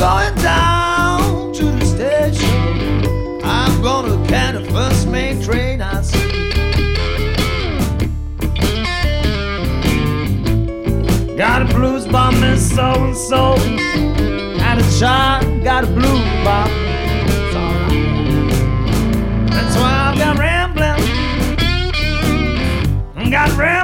Going down to the station. I'm gonna catch the first main train I see. Got a blues bomb and so and so. And a child got a blues. It's alright. That's why I've got rambling. Got rambling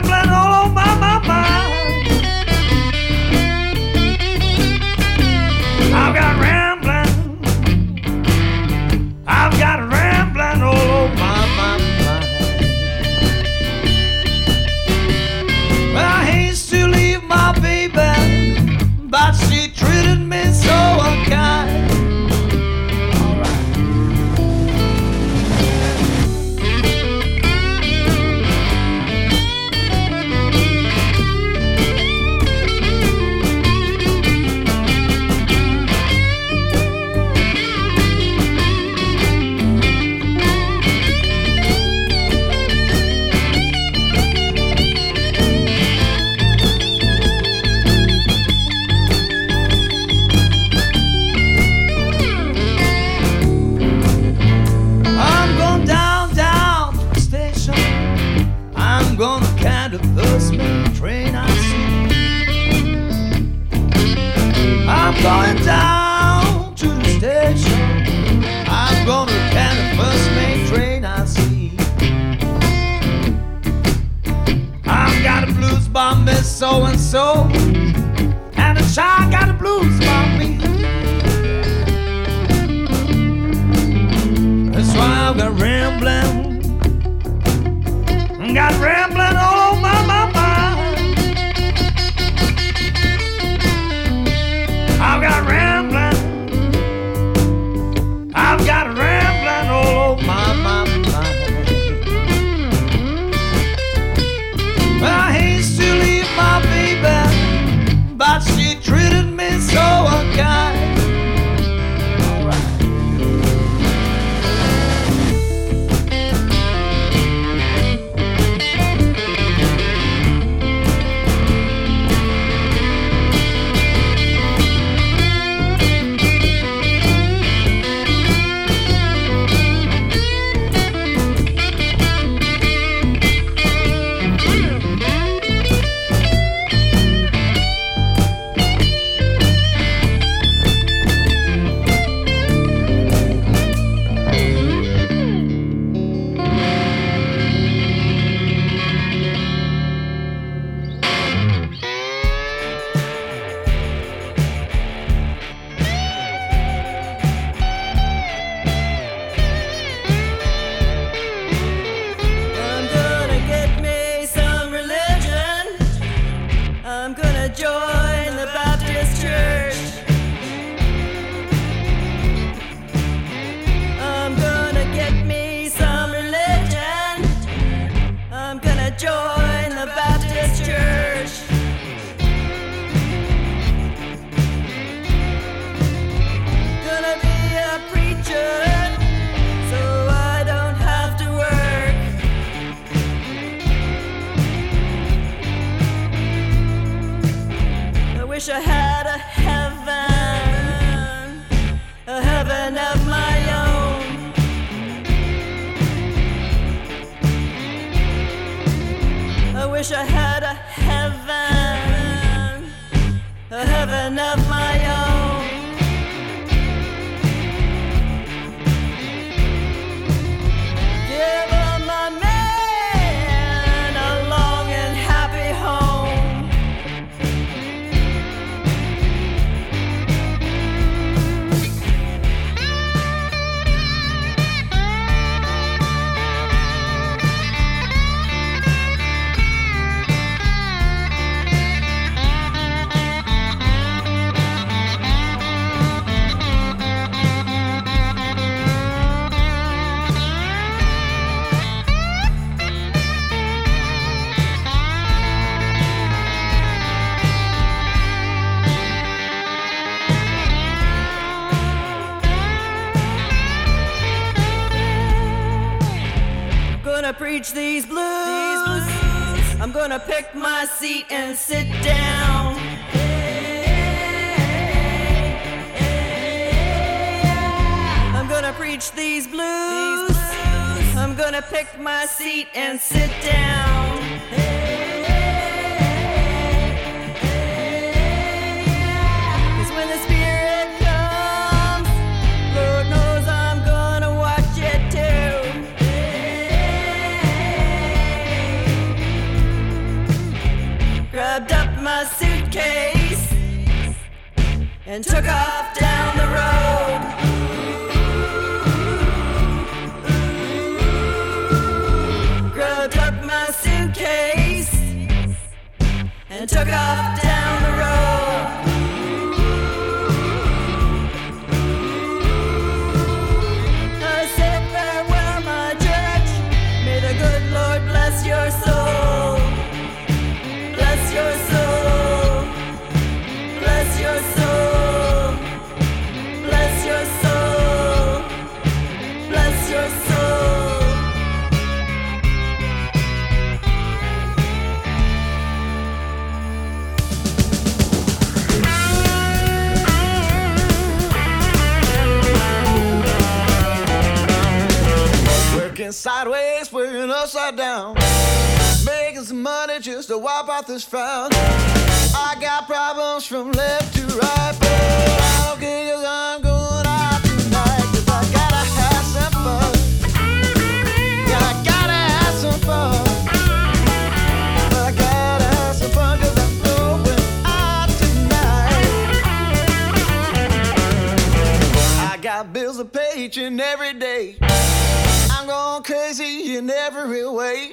blues so and so, and a child got a blues bomb me. That's why I've got rambling. Got rambling on show preach these blues. I'm gonna pick my seat and sit down. I'm gonna preach these blues. I'm gonna pick my seat and sit down. And took off down the road. Grabbed up my suitcase and took off down sideways, working upside down. Making some money just to wipe out this frown. I got problems from left to right, but I don't care 'cause I'm going out tonight. 'Cause I gotta have some fun. Yeah, I gotta have some fun. I gotta have some fun 'cause I'm going out tonight. I got bills to pay each and every day. Crazy in every way.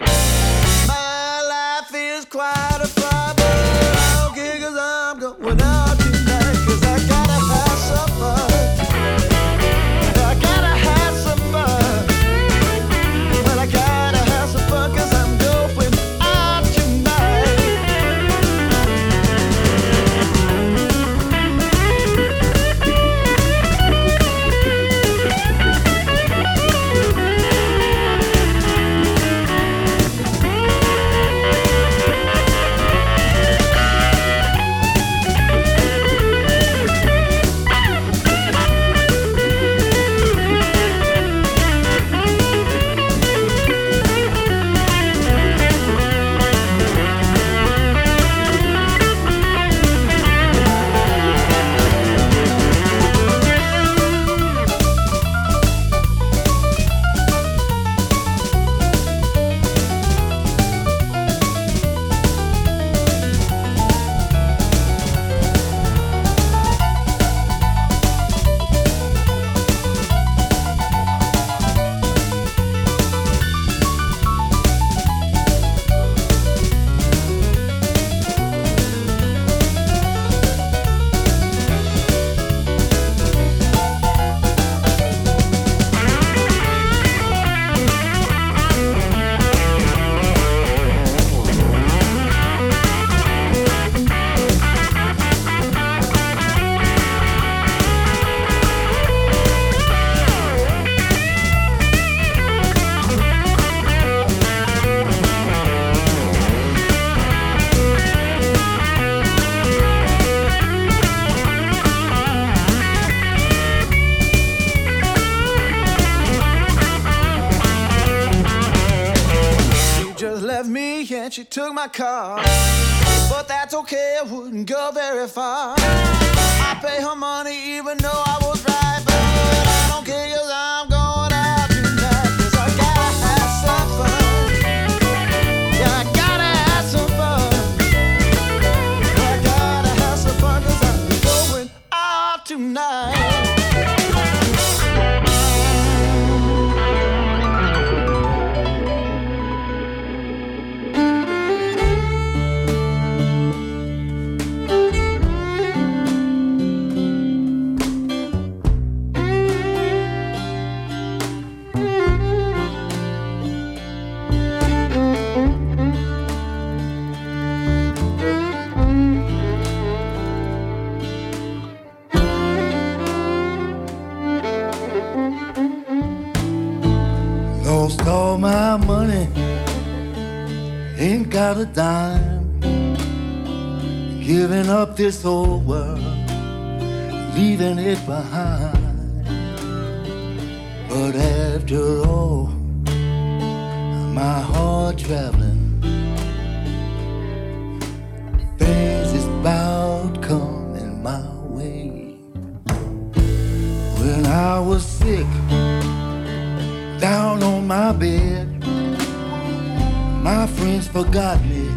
my car, but that's okay, I wouldn't go very far. I pay her money even though I a dime. Giving up this whole world, leaving it behind. But after all, my heart travels. forgot me,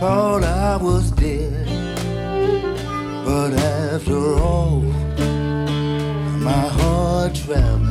thought I was dead. But after all, my heart traveled.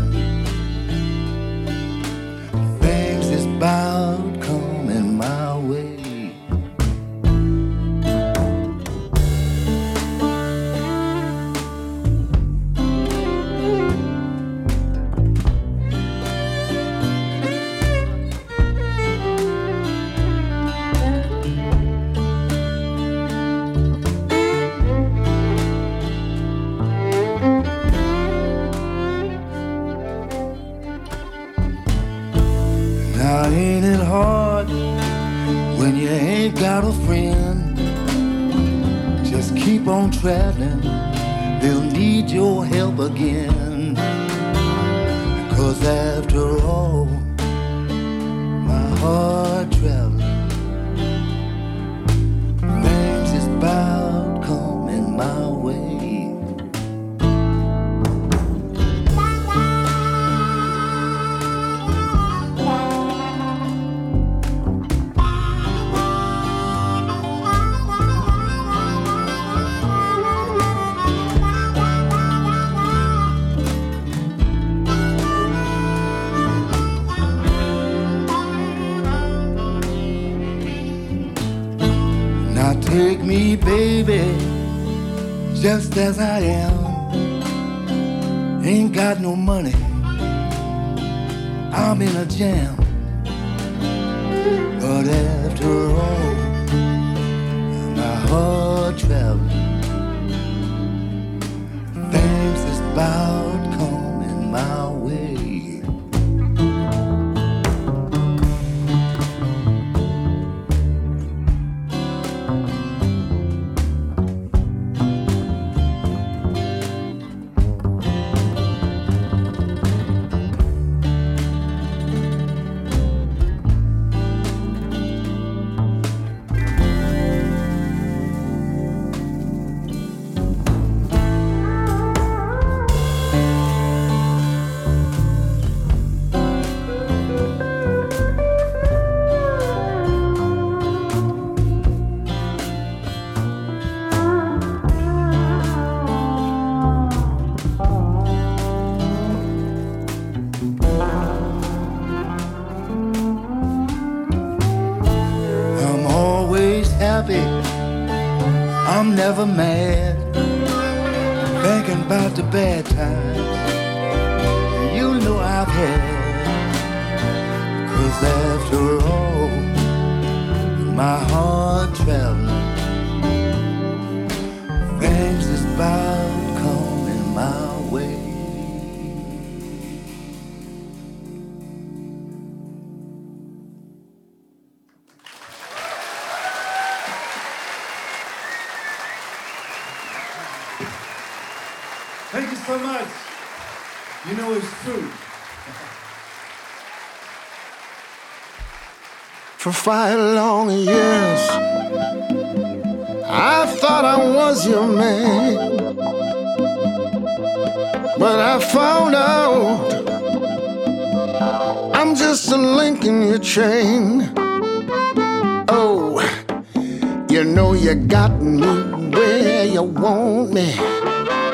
for five long years. I thought I was your man, but I found out I'm just a link in your chain. Oh, you know you got me where you want me.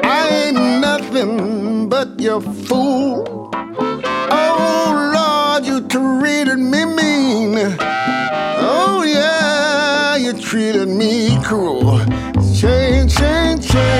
I ain't nothing but your fool. cool. Change, change, change.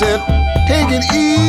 Take it easy.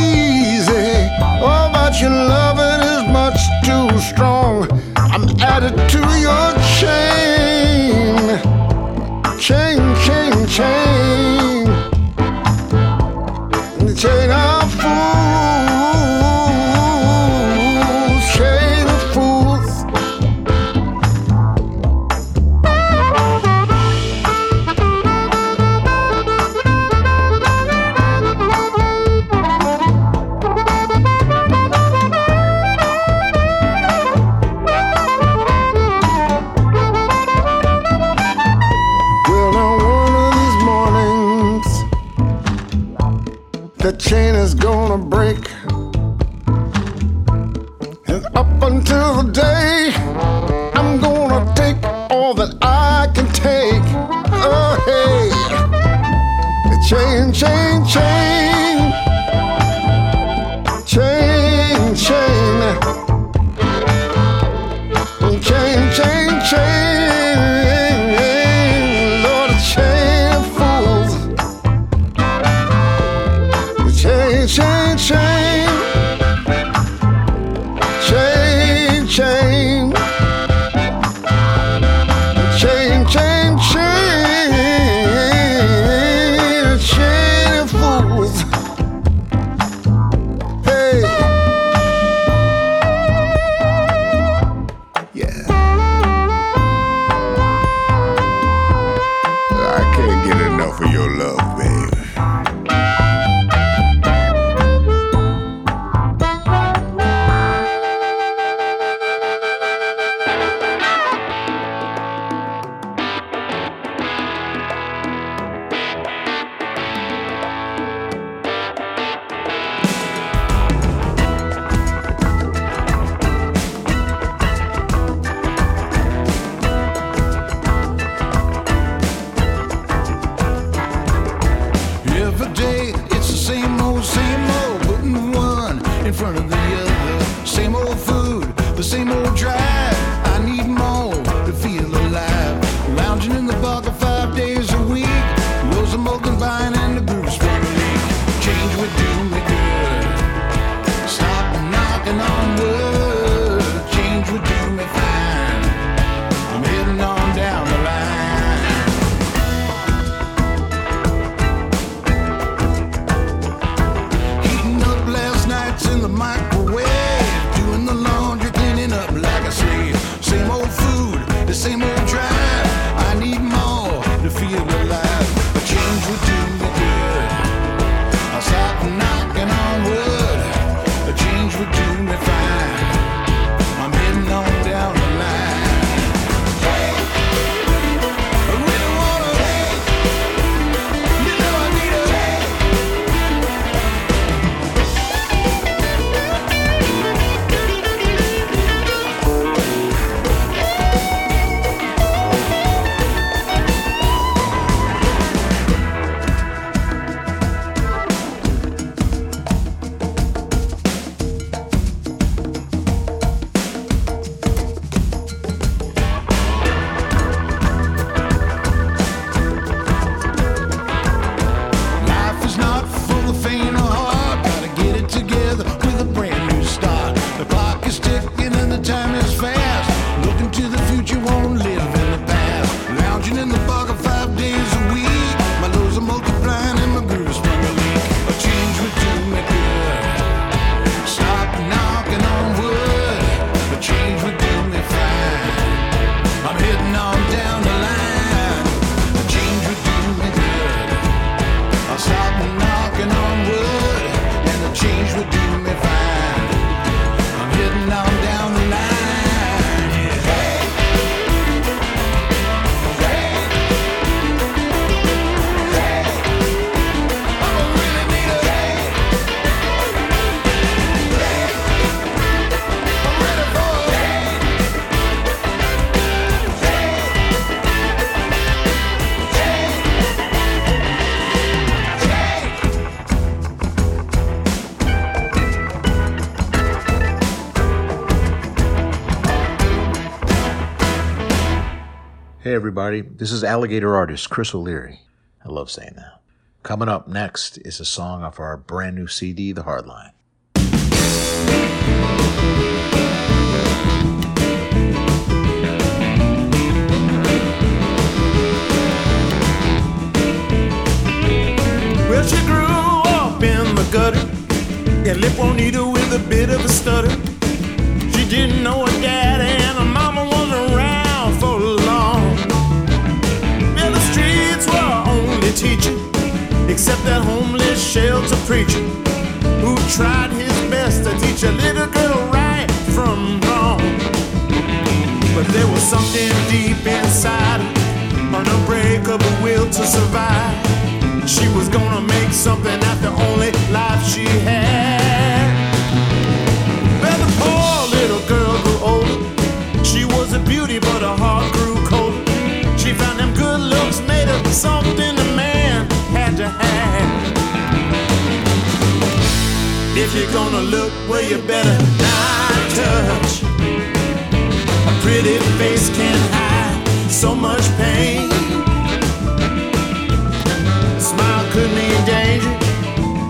Hey everybody, this is Alligator artist Chris O'Leary. I love saying that. Coming up next is a song off our brand new CD, The Hardline. Well, she grew up in the gutter and lip won't eat her with a bit of a stutter. She didn't know her dad except that homeless shelter preacher who tried his best to teach a little girl right from wrong. But there was something deep inside an unbreakable will to survive. She was gonna make something out the only life she had. Well, the poor little girl grew older. She was a beauty, but her heart grew cold. She found them good looks made of something to have. If you're gonna look, well, you better not touch. A pretty face can hide so much pain. A smile could mean danger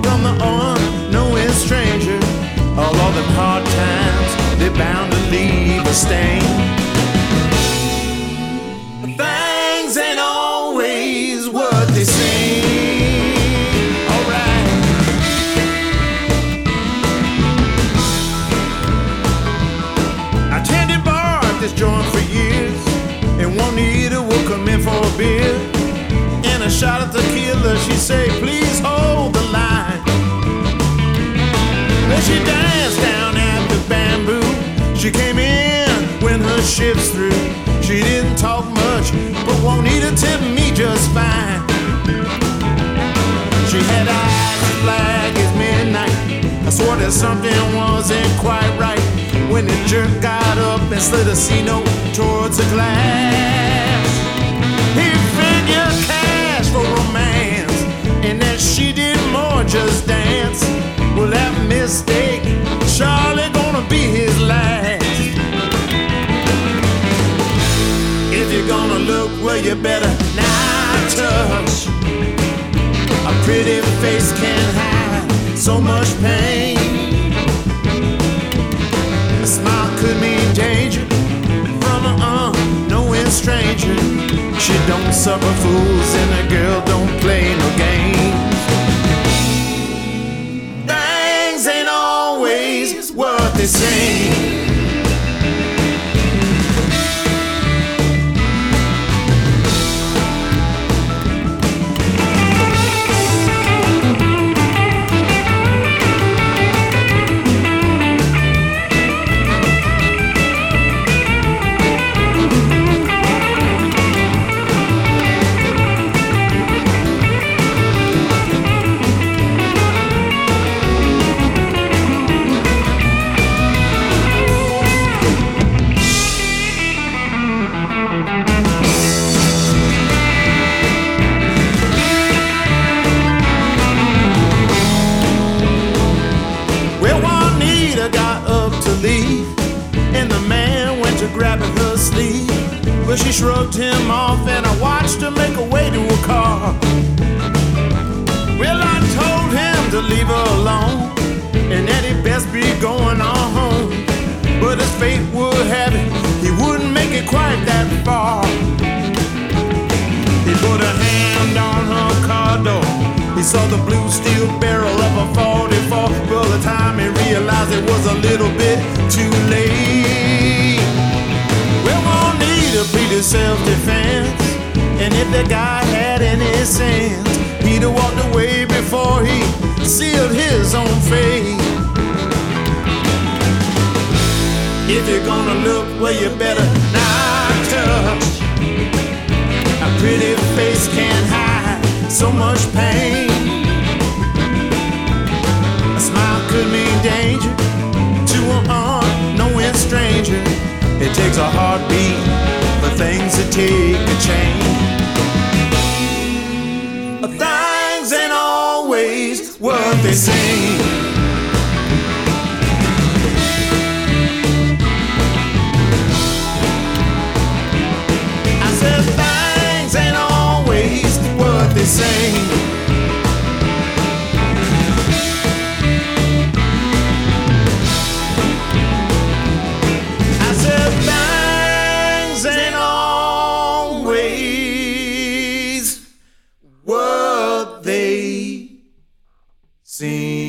from the unknowing stranger. All of them hard times, they're bound to leave a stain. Her shift's through. She didn't talk much, but Juanita tipped me just fine. She had eyes as black as midnight. I swore that something wasn't quite right when the jerk got up and slid a C note towards the glass. He figured cash for romance, and that she did more just dance. Well, that mistake, Charlie gonna be his last. You're gonna look, well, you better not touch. A pretty face can hide so much pain. A smile could mean danger from an unknowing stranger. She don't suffer fools, and a girl don't play no games. Saw the blue steel barrel of a 44. By the time he realized it was a little bit too late. Well, won't need a to self-defense. And if the guy had any sense, he'd have walked away before he sealed his own fate. If you're gonna look, well, you better not touch. A pretty face can't hide so much pain. Danger to an unknowing stranger. It takes a heartbeat for things to take a change. Things ain't always what they seem. Things ain't always what they say. Seem.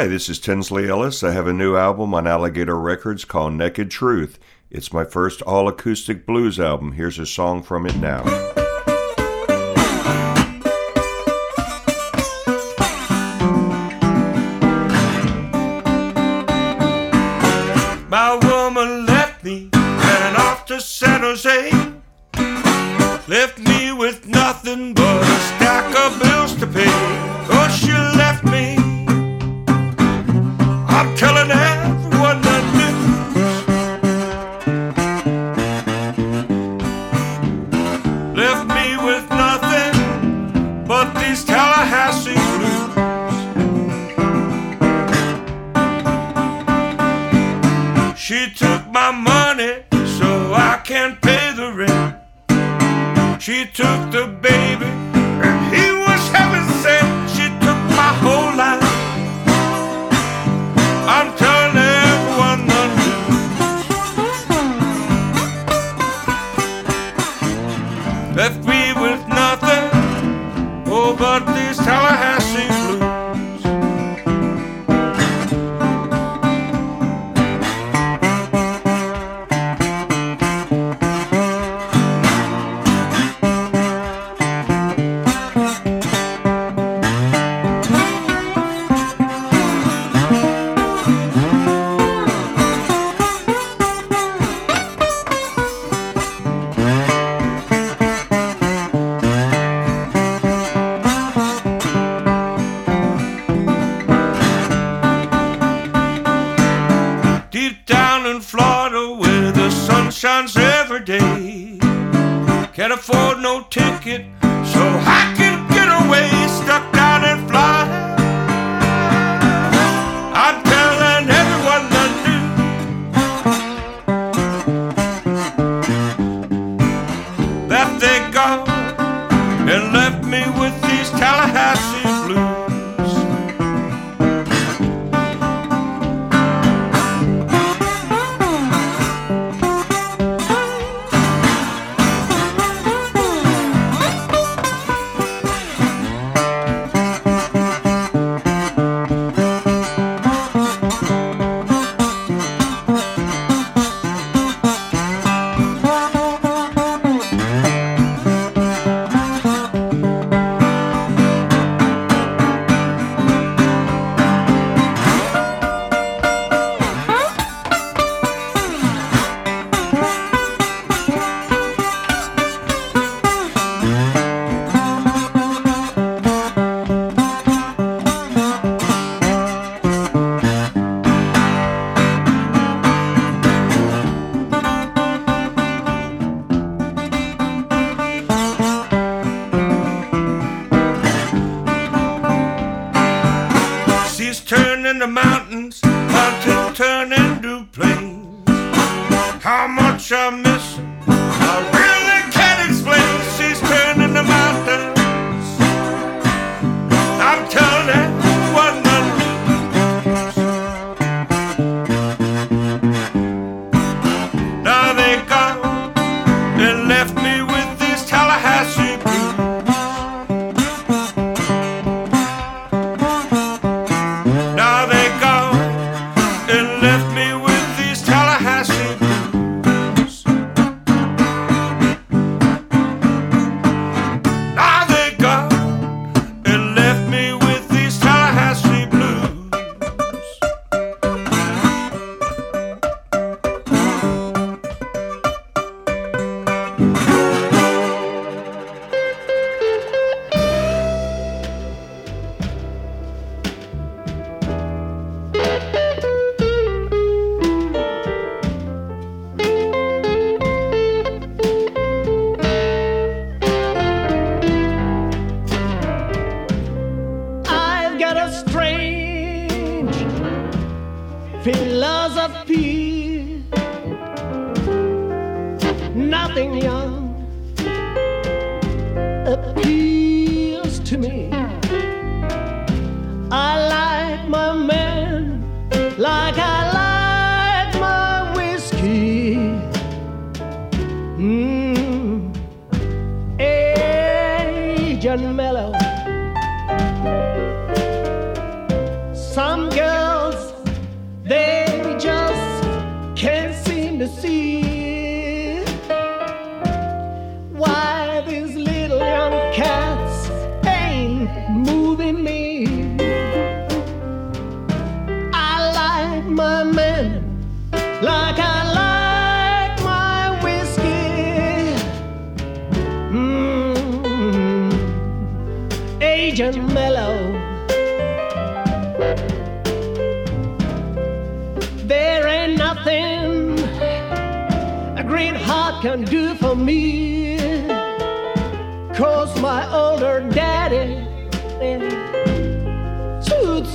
Hi, this is Tinsley Ellis. I have a new album on Alligator Records called Naked Truth. It's my first all acoustic blues album. Here's a song from it now. My woman left me and off to San Jose.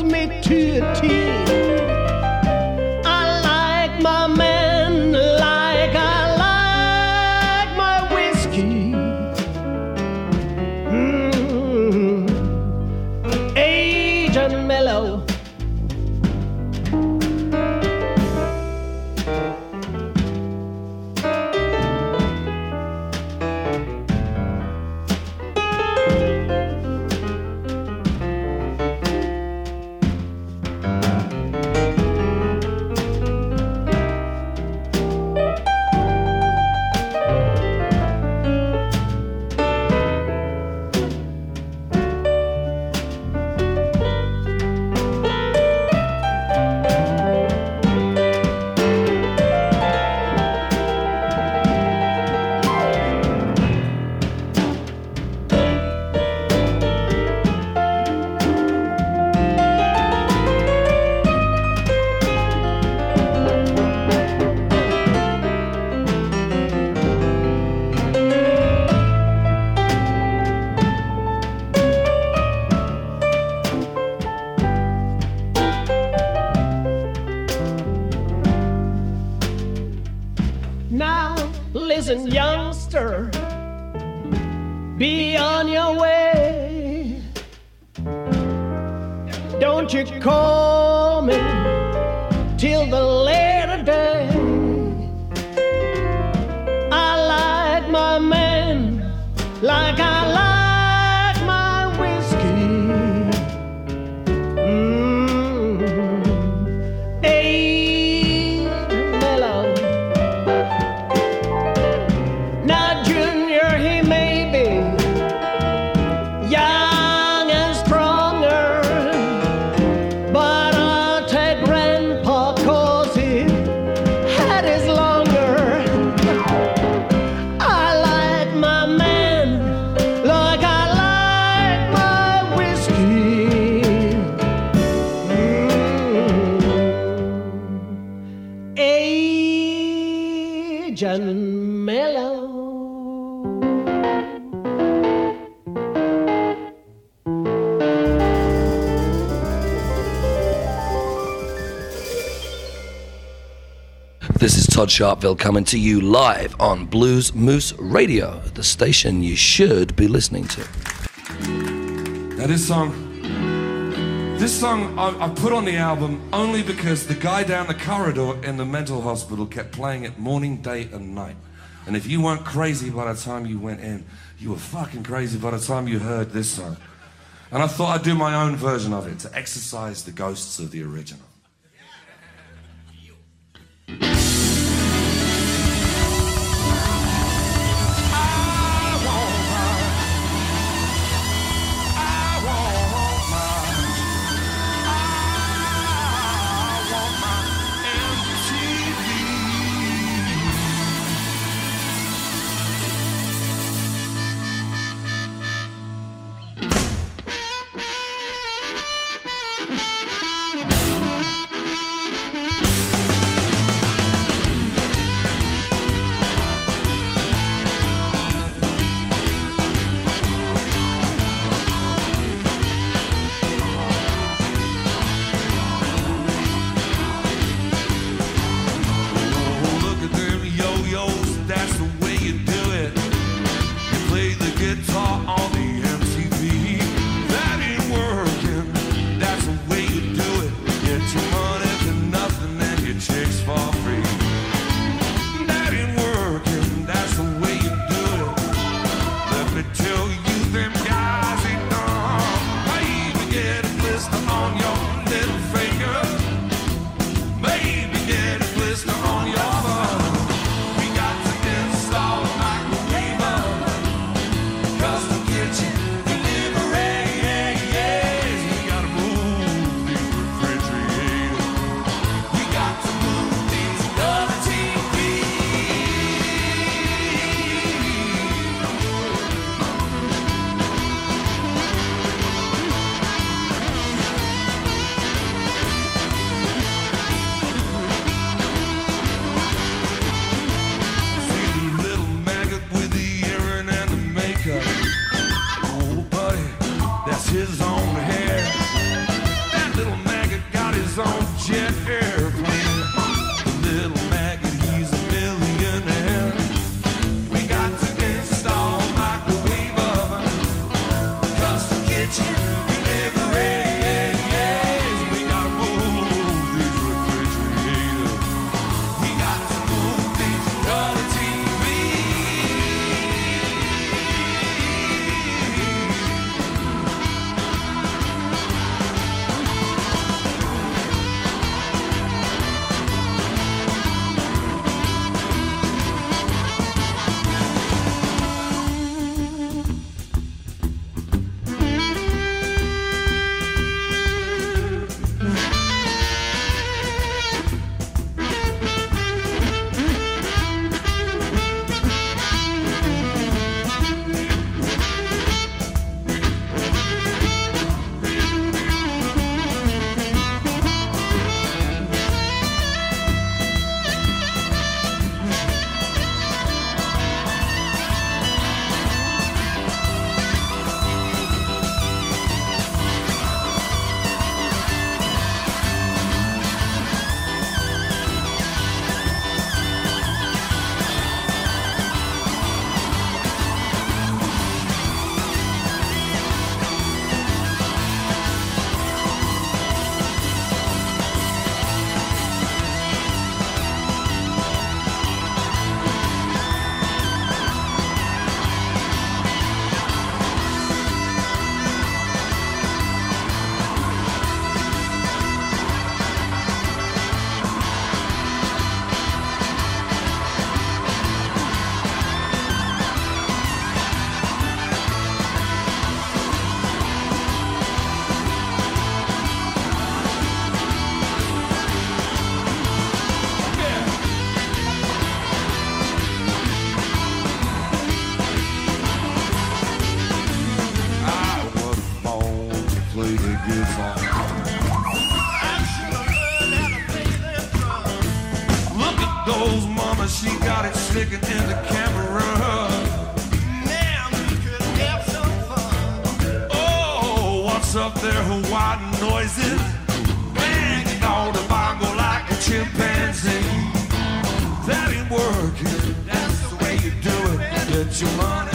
Me to a T. Todd Sharpville coming to you live on Blues Moose Radio, the station you should be listening to. Now this song, this song I, I put on the album only because the guy down the corridor in the mental hospital kept playing it morning, day, and night. And if you weren't crazy by the time you went in, you were fucking crazy by the time you heard this song. And I thought I'd do my own version of it to exorcise the ghosts of the original. knows mama, she got it sticking in the camera. Man, we could have some fun. Oh, what's up there, Hawaiian noises? Bang, all the bongo like a chimpanzee. That ain't working. That's the way you do it. Get your money.